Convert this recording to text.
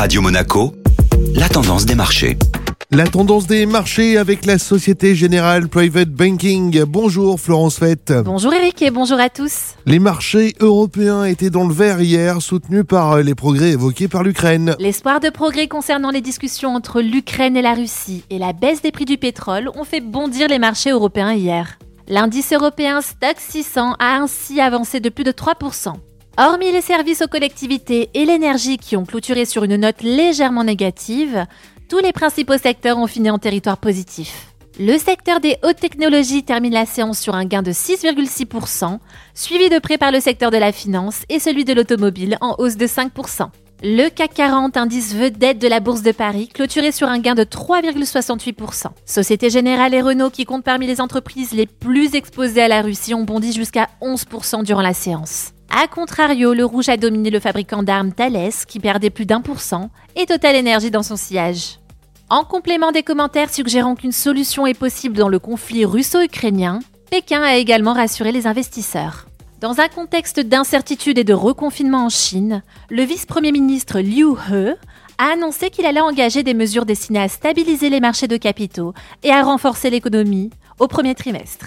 Radio Monaco, la tendance des marchés. La tendance des marchés avec la Société Générale Private Banking. Bonjour Florence Fett. Bonjour Eric et bonjour à tous. Les marchés européens étaient dans le vert hier, soutenus par les progrès évoqués par l'Ukraine. L'espoir de progrès concernant les discussions entre l'Ukraine et la Russie et la baisse des prix du pétrole ont fait bondir les marchés européens hier. L'indice européen Stock 600 a ainsi avancé de plus de 3%. Hormis les services aux collectivités et l'énergie qui ont clôturé sur une note légèrement négative, tous les principaux secteurs ont fini en territoire positif. Le secteur des hautes technologies termine la séance sur un gain de 6,6%, suivi de près par le secteur de la finance et celui de l'automobile en hausse de 5%. Le CAC 40, indice vedette de la Bourse de Paris, clôturé sur un gain de 3,68%. Société Générale et Renault, qui comptent parmi les entreprises les plus exposées à la Russie, ont bondi jusqu'à 11% durant la séance. A contrario, le rouge a dominé le fabricant d'armes Thales, qui perdait plus d'un pour cent, et Total Energy dans son sillage. En complément des commentaires suggérant qu'une solution est possible dans le conflit russo-ukrainien, Pékin a également rassuré les investisseurs. Dans un contexte d'incertitude et de reconfinement en Chine, le vice-premier ministre Liu He a annoncé qu'il allait engager des mesures destinées à stabiliser les marchés de capitaux et à renforcer l'économie au premier trimestre.